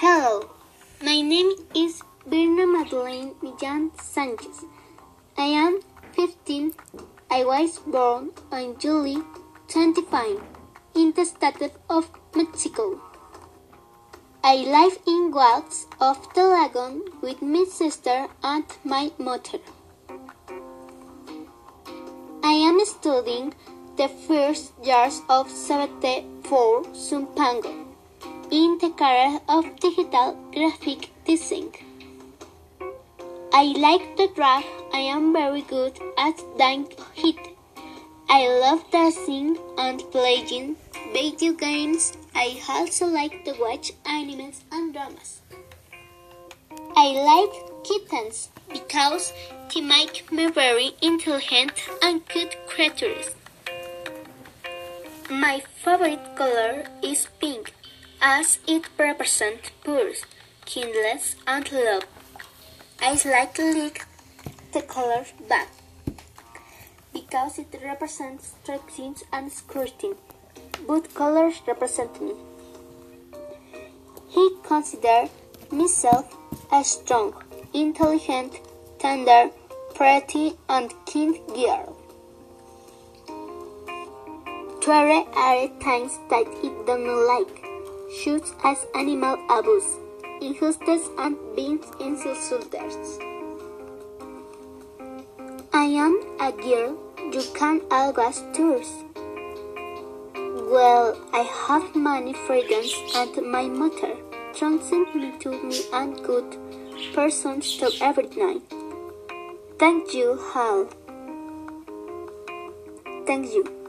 Hello, my name is Birna Madeleine Millan Sanchez. I am 15. I was born on July 25 in the state of Mexico. I live in Guadalajara of the Lagoon with my sister and my mother. I am studying the first years of CBT for Zumpango in the career of digital graphic design. I like to draw. I am very good at drawing it. I love dancing and playing video games. I also like to watch animes and dramas. I like kittens because they make me very intelligent and good creatures. My favorite color is pink as it represents purity, kindness, and love. I slightly the color black because it represents strength and scrutiny. Both colors represent me. He considers myself a strong, intelligent, tender, pretty, and kind girl. There are things that it doesn't like, such as animal abuse, injustice, and being insulted. I am a girl you can always trust. Well, I have many freedoms and my mother transcends me to me and good persons to every night. Thank you, Hal. Thank you.